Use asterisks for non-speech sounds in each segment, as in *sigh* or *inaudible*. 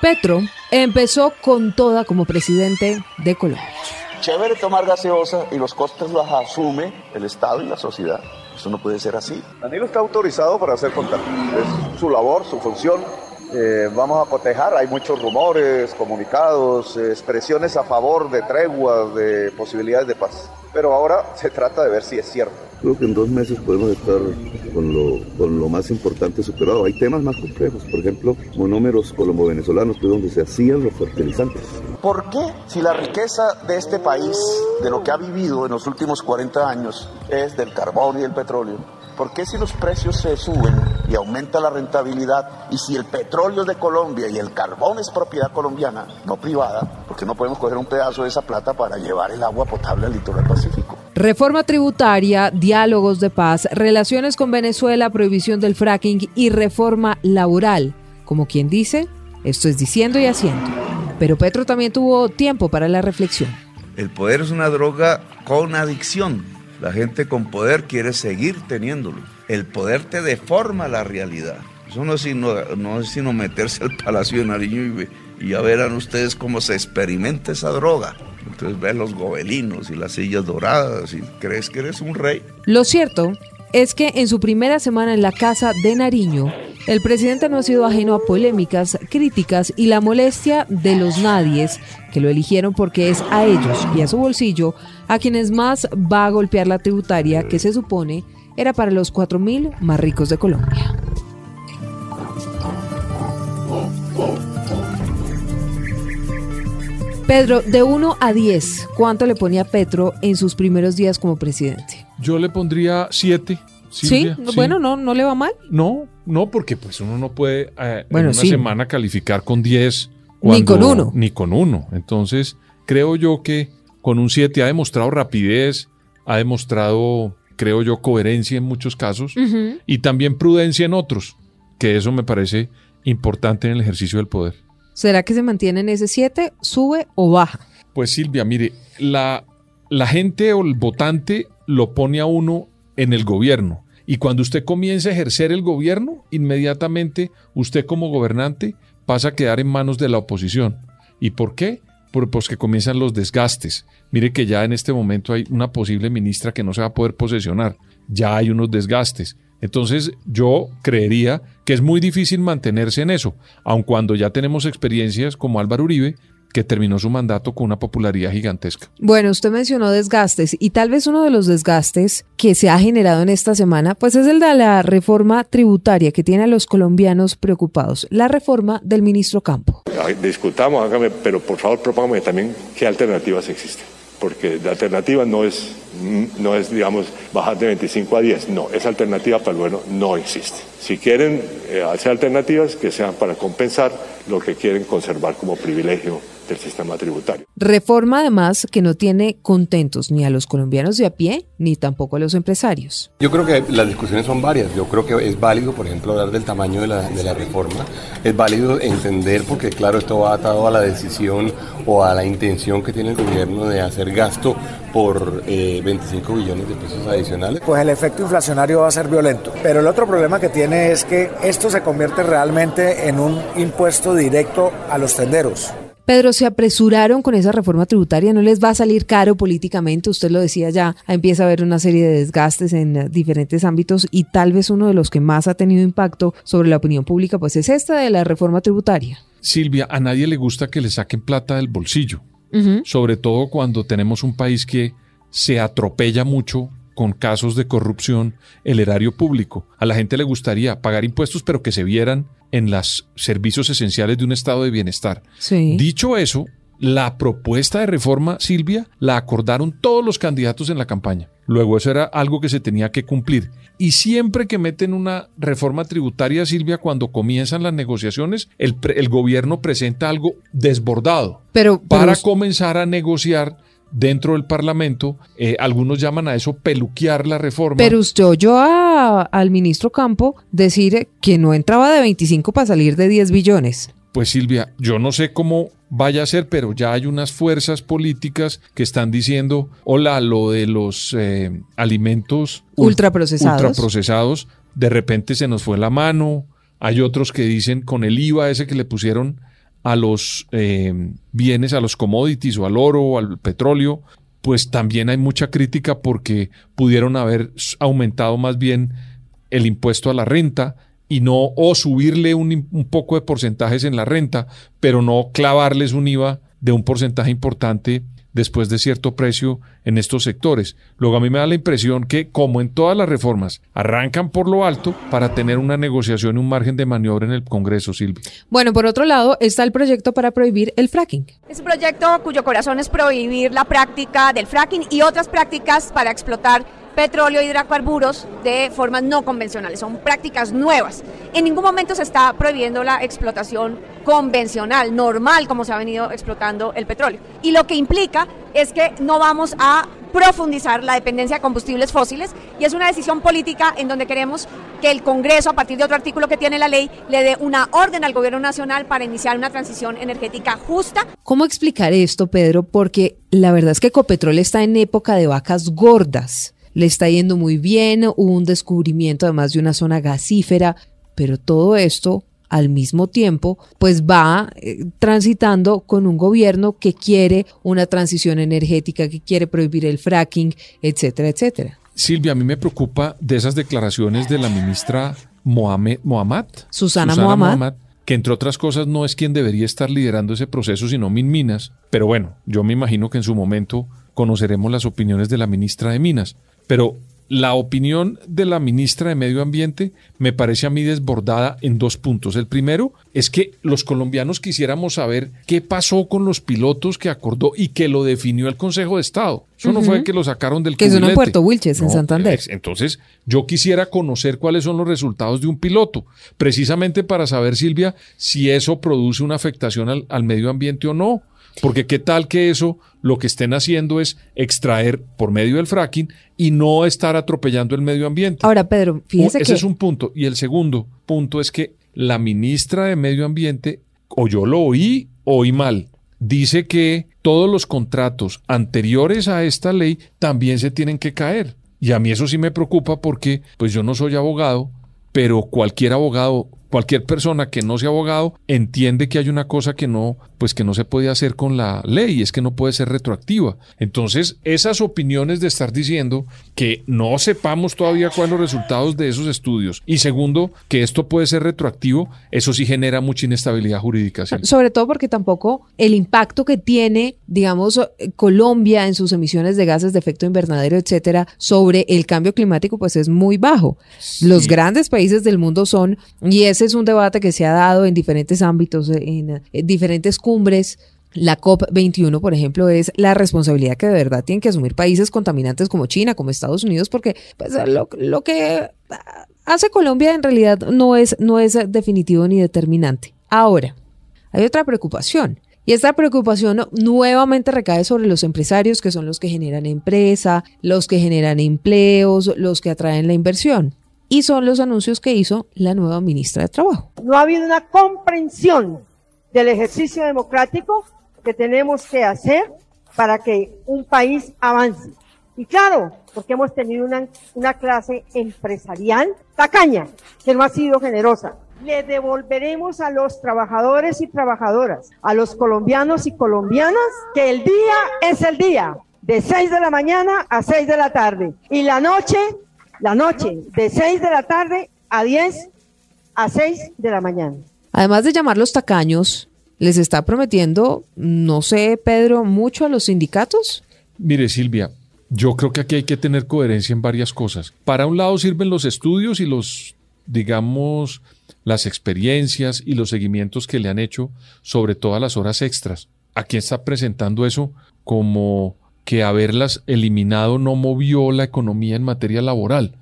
Petro empezó con toda como presidente de Colombia. Chévere tomar gaseosa y los costes los asume el Estado y la sociedad. Eso no puede ser así. Danilo está autorizado para hacer contacto. Es su labor, su función. Eh, vamos a cotejar, hay muchos rumores, comunicados, eh, expresiones a favor de treguas, de posibilidades de paz. Pero ahora *laughs* se trata de ver si es cierto. Creo que en dos meses podemos estar con lo, con lo más importante superado. Hay temas más complejos, por ejemplo, monómeros colombo-venezolanos, que es donde se hacían los fertilizantes. ¿Por qué, si la riqueza de este país, de lo que ha vivido en los últimos 40 años, es del carbón y del petróleo, ¿Por qué si los precios se suben y aumenta la rentabilidad y si el petróleo es de Colombia y el carbón es propiedad colombiana, no privada, porque no podemos coger un pedazo de esa plata para llevar el agua potable al litoral pacífico? Reforma tributaria, diálogos de paz, relaciones con Venezuela, prohibición del fracking y reforma laboral. Como quien dice, esto es diciendo y haciendo. Pero Petro también tuvo tiempo para la reflexión. El poder es una droga con adicción la gente con poder quiere seguir teniéndolo. El poder te deforma la realidad. Eso no es sino, no es sino meterse al Palacio de Nariño y, y, ya verán ustedes cómo se experimenta esa droga. Entonces ves los gobelinos y las sillas doradas y crees que eres un rey. Lo cierto es que en su primera semana en la casa de Nariño, el presidente no ha sido ajeno a polémicas, críticas y la molestia de los nadies que lo eligieron porque es a ellos y a su bolsillo a quienes más va a golpear la tributaria que se supone era para los 4.000 más ricos de Colombia. Pedro, de 1 a 10, ¿cuánto le ponía Petro en sus primeros días como presidente? Yo le pondría 7. ¿Sí? Bueno, no, no le va mal. No, no, porque pues uno no puede eh, en una semana calificar con 10. ni con uno. Ni con uno. Entonces, creo yo que con un 7 ha demostrado rapidez, ha demostrado, creo yo, coherencia en muchos casos y también prudencia en otros, que eso me parece importante en el ejercicio del poder. ¿Será que se mantiene en ese 7, sube o baja? Pues Silvia, mire, la, la gente o el votante lo pone a uno en el gobierno. Y cuando usted comienza a ejercer el gobierno, inmediatamente usted como gobernante pasa a quedar en manos de la oposición. ¿Y por qué? Pues que comienzan los desgastes. Mire que ya en este momento hay una posible ministra que no se va a poder posesionar. Ya hay unos desgastes. Entonces yo creería que es muy difícil mantenerse en eso, aun cuando ya tenemos experiencias como Álvaro Uribe, que terminó su mandato con una popularidad gigantesca. Bueno, usted mencionó desgastes y tal vez uno de los desgastes que se ha generado en esta semana, pues es el de la reforma tributaria que tiene a los colombianos preocupados, la reforma del ministro Campo. Discutamos, hágame, pero por favor propóngame también qué alternativas existen, porque la alternativa no es, no es, digamos, bajar de 25 a 10, no, esa alternativa para el bueno no existe. Si quieren eh, hacer alternativas, que sean para compensar lo que quieren conservar como privilegio del sistema tributario. Reforma además que no tiene contentos ni a los colombianos de a pie ni tampoco a los empresarios. Yo creo que las discusiones son varias. Yo creo que es válido, por ejemplo, hablar del tamaño de la, de la reforma. Es válido entender, porque claro, esto va atado a la decisión o a la intención que tiene el gobierno de hacer gasto por 25 eh, billones de pesos adicionales. Pues el efecto inflacionario va a ser violento. Pero el otro problema que tiene es que esto se convierte realmente en un impuesto directo a los tenderos. Pedro, se apresuraron con esa reforma tributaria, no les va a salir caro políticamente, usted lo decía ya, empieza a haber una serie de desgastes en diferentes ámbitos y tal vez uno de los que más ha tenido impacto sobre la opinión pública, pues es esta de la reforma tributaria. Silvia, a nadie le gusta que le saquen plata del bolsillo, sobre todo cuando tenemos un país que se atropella mucho con casos de corrupción el erario público. A la gente le gustaría pagar impuestos, pero que se vieran en los servicios esenciales de un estado de bienestar. Dicho eso, la propuesta de reforma, Silvia, la acordaron todos los candidatos en la campaña. Luego eso era algo que se tenía que cumplir. Y siempre que meten una reforma tributaria, Silvia, cuando comienzan las negociaciones, el, gobierno presenta algo desbordado pero, para comenzar a negociar dentro del Parlamento. Eh, algunos llaman a eso peluquear la reforma. Pero usted oyó al ministro Campo decir que no entraba de 25 para salir de 10 billones. Pues Silvia, yo no sé cómo vaya a ser, pero ya hay unas fuerzas políticas que están diciendo, hola, lo de los eh, alimentos ultraprocesados. ultraprocesados, de repente se nos fue la mano. Hay otros que dicen con el IVA ese que le pusieron a los eh, bienes, a los commodities o al oro o al petróleo, pues también hay mucha crítica porque pudieron haber aumentado más bien el impuesto a la renta y no, o subirle un, un poco de porcentajes en la renta, pero no clavarles un IVA de un porcentaje importante después de cierto precio en estos sectores. Luego a mí me da la impresión que, como en todas las reformas, arrancan por lo alto para tener una negociación y un margen de maniobra en el Congreso, Silvia. Bueno, por otro lado está el proyecto para prohibir el fracking. Es un proyecto cuyo corazón es prohibir la práctica del fracking y otras prácticas para explotar petróleo y hidrocarburos de formas no convencionales, son prácticas nuevas. En ningún momento se está prohibiendo la explotación convencional, normal, como se ha venido explotando el petróleo. Y lo que implica es que no vamos a profundizar la dependencia de combustibles fósiles y es una decisión política en donde queremos que el Congreso, a partir de otro artículo que tiene la ley, le dé una orden al gobierno nacional para iniciar una transición energética justa. ¿Cómo explicar esto, Pedro? Porque la verdad es que Ecopetrol está en época de vacas gordas le está yendo muy bien, hubo un descubrimiento además de una zona gasífera, pero todo esto al mismo tiempo, pues va eh, transitando con un gobierno que quiere una transición energética, que quiere prohibir el fracking, etcétera, etcétera. Silvia, a mí me preocupa de esas declaraciones de la ministra Mohamed, Mohamed Susana, Mohamed, que entre otras cosas no es quien debería estar liderando ese proceso, sino Min Minas. Pero bueno, yo me imagino que en su momento conoceremos las opiniones de la ministra de Minas. Pero la opinión de la ministra de Medio Ambiente me parece a mí desbordada en dos puntos. El primero es que los colombianos quisiéramos saber qué pasó con los pilotos que acordó y que lo definió el Consejo de Estado. Eso no fue que lo sacaron del Que es en Puerto Wilches, en Santander. Entonces, yo quisiera conocer cuáles son los resultados de un piloto, precisamente para saber, Silvia, si eso produce una afectación al, al medio ambiente o no. Porque qué tal que eso lo que estén haciendo es extraer por medio del fracking y no estar atropellando el medio ambiente. Ahora, Pedro, fíjese Ese es un punto. Y el segundo punto es que la ministra de Medio Ambiente, o yo lo oí, oí mal, dice que todos los contratos anteriores a esta ley también se tienen que caer. Y a mí eso sí me preocupa porque, pues yo no soy abogado, pero cualquier abogado cualquier persona que no sea abogado entiende que hay una cosa que no, pues que no se puede hacer con la ley, es que no puede ser retroactiva. Entonces, esas opiniones de estar diciendo que no sepamos todavía cuáles son los resultados de esos estudios y segundo, que esto puede ser retroactivo, eso sí genera mucha inestabilidad jurídica. Sobre todo porque tampoco el impacto que tiene, digamos, Colombia en sus emisiones de gases de efecto invernadero, etcétera, sobre el cambio climático, pues es muy bajo. Los grandes países del mundo son, y es ese es un debate que se ha dado en diferentes ámbitos, en, diferentes cumbres. La COP21, por ejemplo, es la responsabilidad que de verdad tienen que asumir países contaminantes como China, como Estados Unidos, porque pues, lo, que hace Colombia en realidad no es, no es definitivo ni determinante. Ahora, hay otra preocupación. Y esta preocupación nuevamente recae sobre los empresarios, que son los que generan empresa, los que generan empleos, los que atraen la inversión y son los anuncios que hizo la nueva ministra de Trabajo. No ha habido una comprensión del ejercicio democrático que tenemos que hacer para que un país avance. Y claro, porque hemos tenido una, clase empresarial tacaña, que no ha sido generosa. Le devolveremos a los trabajadores y trabajadoras, a los colombianos y colombianas, que el día es el día, de 6 de la mañana a 6 de la tarde. Y la noche la noche, de 6 de la tarde a 10 a 6 de la mañana. Además de llamarlos tacaños, ¿les está prometiendo, no sé, Pedro, mucho a los sindicatos? Mire, Silvia, yo creo que aquí hay que tener coherencia en varias cosas. Para un lado sirven los estudios y los, digamos, las experiencias y los seguimientos que le han hecho sobre todas las horas extras. Aquí está presentando eso como que haberlas eliminado no movió la economía en materia laboral.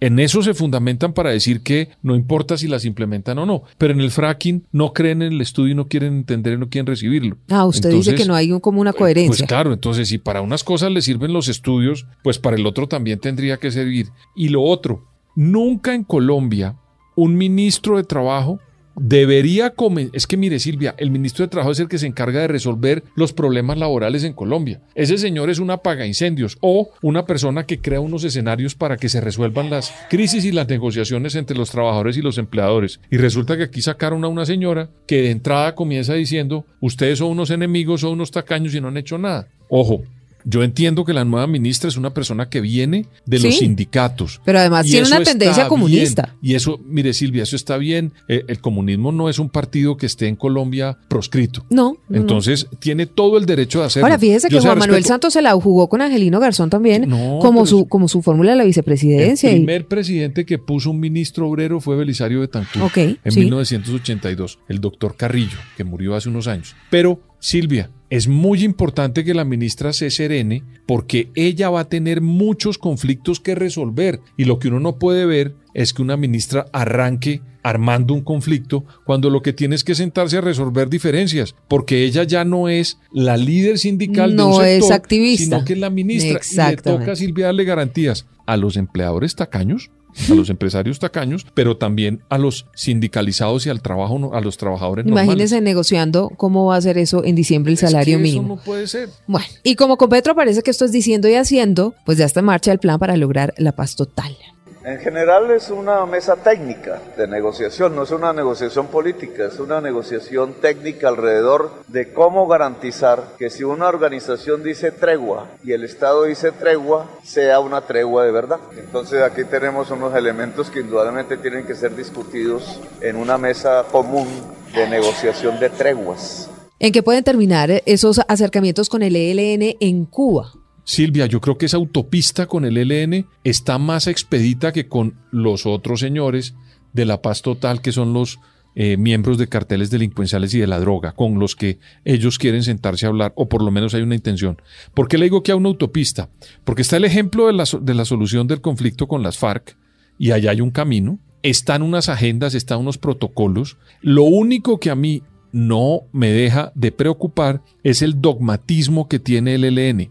En eso se fundamentan para decir que no importa si las implementan o no, pero en el fracking no creen en el estudio y no quieren entender y no quieren recibirlo. Ah, usted dice que no hay como una coherencia. Pues claro, entonces si para unas cosas le sirven los estudios, pues para el otro también tendría que servir. Y lo otro, nunca en Colombia un ministro de Trabajo debería comen es que mire Silvia, el ministro de Trabajo es el que se encarga de resolver los problemas laborales en Colombia. Ese señor es una paga incendios o una persona que crea unos escenarios para que se resuelvan las crisis y las negociaciones entre los trabajadores y los empleadores. Y resulta que aquí sacaron a una señora que de entrada comienza diciendo, ustedes son unos enemigos, son unos tacaños y no han hecho nada. Ojo, yo entiendo que la nueva ministra es una persona que viene de los sindicatos. Pero además tiene una tendencia comunista. bien. Y eso, mire Silvia, eso está bien. Eh, el comunismo no es un partido que esté en Colombia proscrito. No. Entonces tiene todo el derecho de hacerlo. Ahora, fíjese que Juan Manuel respeto- Santos se la jugó con Angelino Garzón también, No, como su, como su fórmula de la vicepresidencia. El y- primer presidente que puso un ministro obrero fue Belisario Betancur Ok, en sí. 1982, el doctor Carrillo, que murió hace unos años. Pero, Silvia, es muy importante que la ministra se serene porque ella va a tener muchos conflictos que resolver y lo que uno no puede ver es que una ministra arranque armando un conflicto cuando lo que tiene es que sentarse a resolver diferencias, porque ella ya no es la líder sindical de un No es sector, activista. sino que es la ministra y le toca a Silvia darle garantías a los empleadores tacaños, a los empresarios tacaños, pero también a los sindicalizados y al trabajo, a los trabajadores Imagínese normales. negociando cómo va a ser eso en diciembre el Es que salario eso mínimo. no puede ser. Bueno, y como con Petro parece que esto es diciendo y haciendo, pues ya está en marcha el plan para lograr la paz total. En general es una mesa técnica de negociación, no es una negociación política, es una negociación técnica alrededor de cómo garantizar que si una organización dice tregua y el Estado dice tregua, sea una tregua de verdad. Entonces aquí tenemos unos elementos que indudablemente tienen que ser discutidos en una mesa común de negociación de treguas. ¿En qué pueden terminar esos acercamientos con el ELN en Cuba? Silvia, yo creo que esa autopista con el ELN está más expedita que con los otros señores de la paz total, que son los eh, miembros de carteles delincuenciales y de la droga, con los que ellos quieren sentarse a hablar, o por lo menos hay una intención. ¿Por qué le digo que hay una autopista? Porque está el ejemplo de la, de la solución del conflicto con las FARC, y allá hay un camino, están unas agendas, están unos protocolos. Lo único que a mí no me deja de preocupar es el dogmatismo que tiene el ELN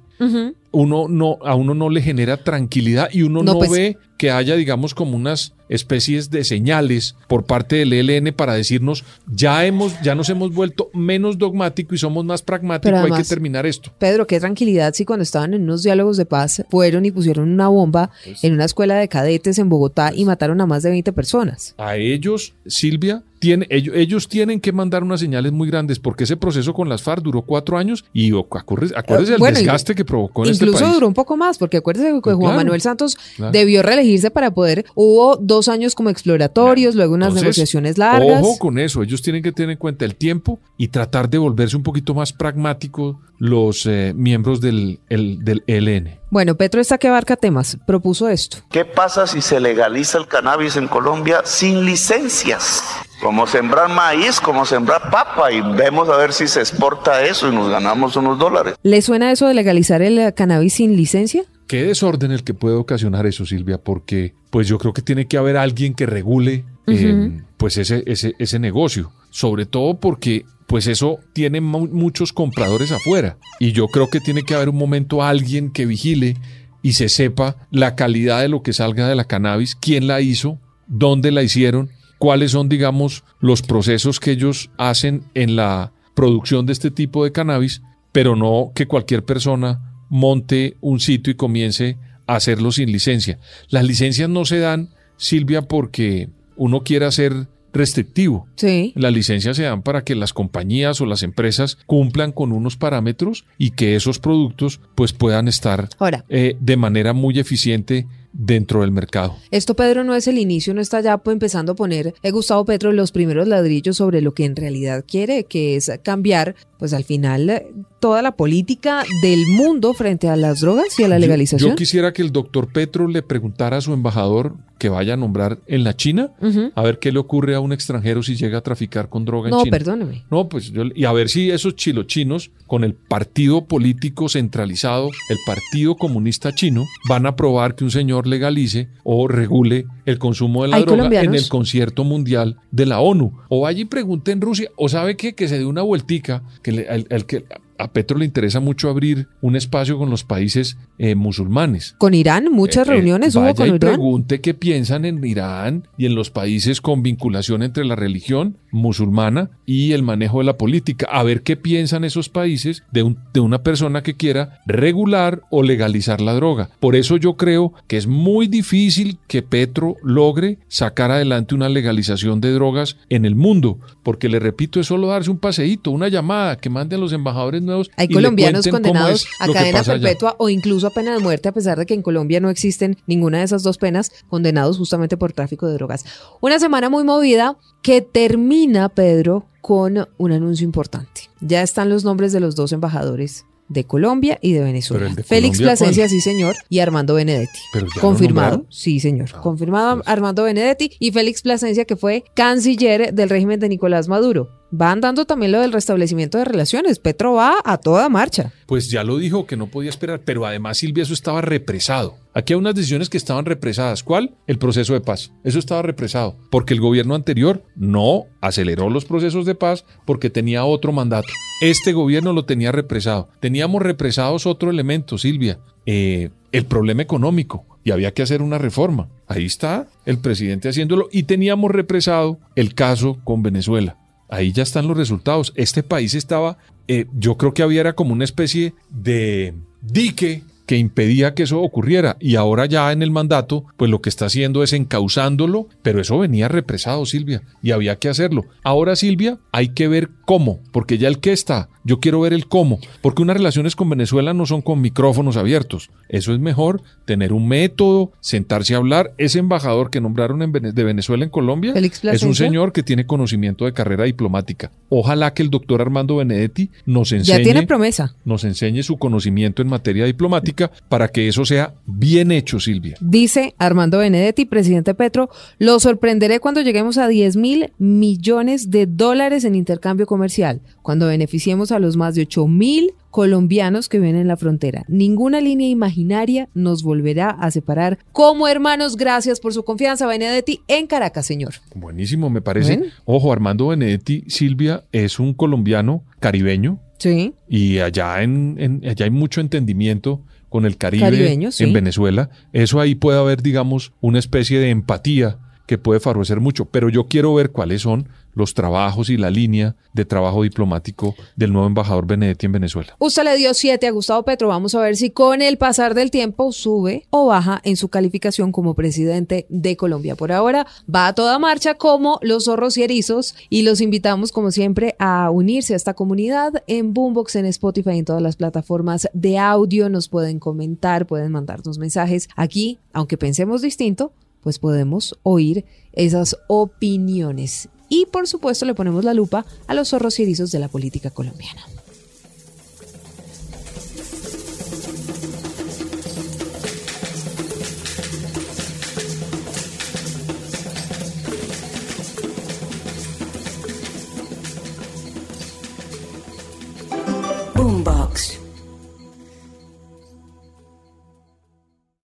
uno no, a uno no le genera tranquilidad y uno No, no, pues- ve que haya, digamos, como unas especies de señales por parte del ELN para decirnos ya hemos, ya nos hemos vuelto menos dogmáticos y somos más pragmáticos, hay que terminar esto. Pedro, qué tranquilidad si cuando estaban en unos diálogos de paz fueron y pusieron una bomba Pues en una escuela de cadetes en Bogotá y mataron a más de 20 personas. A ellos, Silvia, tiene, ellos, ellos tienen que mandar unas señales muy grandes porque ese proceso con las FARC duró cuatro años y acuérdese, acuérdese del bueno, y- desgaste que provocó en este Incluso país. duró un poco más, porque acuérdese que Juan claro, Manuel Santos claro. debió reelegirse para poder. Hubo dos años como exploratorios, luego unas Entonces, negociaciones largas. Ojo con eso, ellos tienen que tener en cuenta el tiempo y tratar de volverse un poquito más pragmáticos los eh, miembros del, el- del ELN. Bueno, Petro está que abarca temas. Propuso esto. ¿Qué pasa si se legaliza el cannabis en Colombia sin licencias? Como sembrar maíz, como sembrar papa y vemos a ver si se exporta eso y nos ganamos unos dólares. ¿Le suena eso de legalizar el cannabis sin licencia? Qué desorden el que puede ocasionar eso, Silvia, porque pues yo creo que tiene que haber alguien que regule eh, pues ese, ese, ese negocio. Sobre todo porque pues eso tiene mu- muchos compradores afuera. Y yo creo que tiene que haber un momento alguien que vigile y se sepa la calidad de lo que salga de la cannabis, quién la hizo, dónde la hicieron, cuáles son, digamos, los procesos que ellos hacen en la producción de este tipo de cannabis, pero no que cualquier persona monte un sitio y comience a hacerlo sin licencia. Las licencias no se dan, Silvia, porque uno quiera ser restrictivo. Sí. Las licencias se dan para que las compañías o las empresas cumplan con unos parámetros y que esos productos pues puedan estar Ahora. eh, de manera muy eficiente dentro del mercado. Esto, Pedro, no es el inicio, no está ya pues, empezando a poner eh, Gustavo Petro los primeros ladrillos sobre lo que en realidad quiere, que es cambiar, pues al final, eh, toda la política del mundo frente a las drogas y a la Yo- legalización. Yo, quisiera que el doctor Petro le preguntara a su embajador que vaya a nombrar en la China a ver qué le ocurre a un extranjero si llega a traficar con droga en No, China. perdóneme. No, pues yo, y a ver si esos chilochinos, con el partido político centralizado, el Partido Comunista Chino, van a probar que un señor legalice o regule el consumo de la droga en el concierto mundial de la ONU. O vaya y pregunte en Rusia, o sabe qué, que se dé una vueltica, que le- al- al que a Petro le interesa mucho abrir un espacio con los países eh, musulmanes. Con Irán, muchas Eh, eh, reuniones hubo con y Irán. pregunte qué piensan en Irán y en los países con vinculación entre la religión musulmana y el manejo de la política. A ver qué piensan esos países de, un, de una persona que quiera regular o legalizar la droga. Por eso yo creo que es muy difícil que Petro logre sacar adelante una legalización de drogas en el mundo, porque le repito, es solo darse un paseíto, una llamada, que manden los embajadores nuevos. Hay colombianos condenados a cadena perpetua o incluso a pena de muerte, a pesar de que en Colombia no existen ninguna de esas dos penas, condenados justamente por tráfico de drogas. Una semana muy movida que termina, Pedro, con un anuncio importante. Ya están los nombres de los dos embajadores de Colombia y de Venezuela. Félix Plasencia, sí señor, y Armando Benedetti. Confirmado, sí señor. Ah, Confirmado pues. Armando Benedetti y Félix Plasencia, que fue canciller del régimen de Nicolás Maduro. Van dando también lo del restablecimiento de relaciones. Petro va a toda marcha. Pues ya lo dijo que no podía esperar, pero además Silvia eso estaba represado. Aquí hay unas decisiones que estaban represadas. ¿Cuál? El proceso de paz. Eso estaba represado, porque el gobierno anterior no aceleró los procesos de paz porque tenía otro mandato. Este gobierno lo tenía represado. Teníamos represados otro elemento, Silvia, eh, el problema económico y había que hacer una reforma. Ahí está el presidente haciéndolo y teníamos represado el caso con Venezuela. Ahí ya están los resultados. Este país estaba, eh, yo creo que había era como una especie de dique que impedía que eso ocurriera y ahora ya en el mandato, pues lo que está haciendo es encauzándolo, pero eso venía represado, Silvia, y había que hacerlo. Ahora, Silvia, hay que ver cómo, porque ya el qué está, yo quiero ver el cómo, porque unas relaciones con Venezuela no son con micrófonos abiertos. Eso es mejor tener un método, sentarse a hablar. Ese embajador que nombraron de Venezuela en Colombia es un señor que tiene conocimiento de carrera diplomática. Ojalá que el doctor Armando Benedetti nos enseñe, ya tiene promesa. nos enseñe su conocimiento en materia diplomática para que eso sea bien hecho, Silvia. Dice Armando Benedetti, presidente Petro, lo sorprenderé cuando lleguemos a 10 mil millones de dólares en intercambio comercial, cuando beneficiemos a los más de 8 mil colombianos que viven en la frontera. Ninguna línea imaginaria nos volverá a separar como hermanos. Gracias por su confianza, Benedetti, en Caracas, señor. Buenísimo, me parece. Ojo, Armando Benedetti, Silvia, es un colombiano caribeño. Sí. Y allá, en allá hay mucho entendimiento con el Caribe en Venezuela, eso ahí puede haber, digamos, una especie de empatía que puede favorecer mucho, pero yo quiero ver cuáles son los trabajos y la línea de trabajo diplomático del nuevo embajador Benedetti en Venezuela. Usted le dio siete a Gustavo Petro. Vamos a ver si con el pasar del tiempo sube o baja en su calificación como presidente de Colombia. Por ahora va a toda marcha como los zorros y erizos y los invitamos como siempre a unirse a esta comunidad en Boombox, en Spotify, en todas las plataformas de audio. Nos pueden comentar, pueden mandarnos mensajes aquí, aunque pensemos distinto pues podemos oír esas opiniones. Y por supuesto le ponemos la lupa a los zorros y erizos de la política colombiana.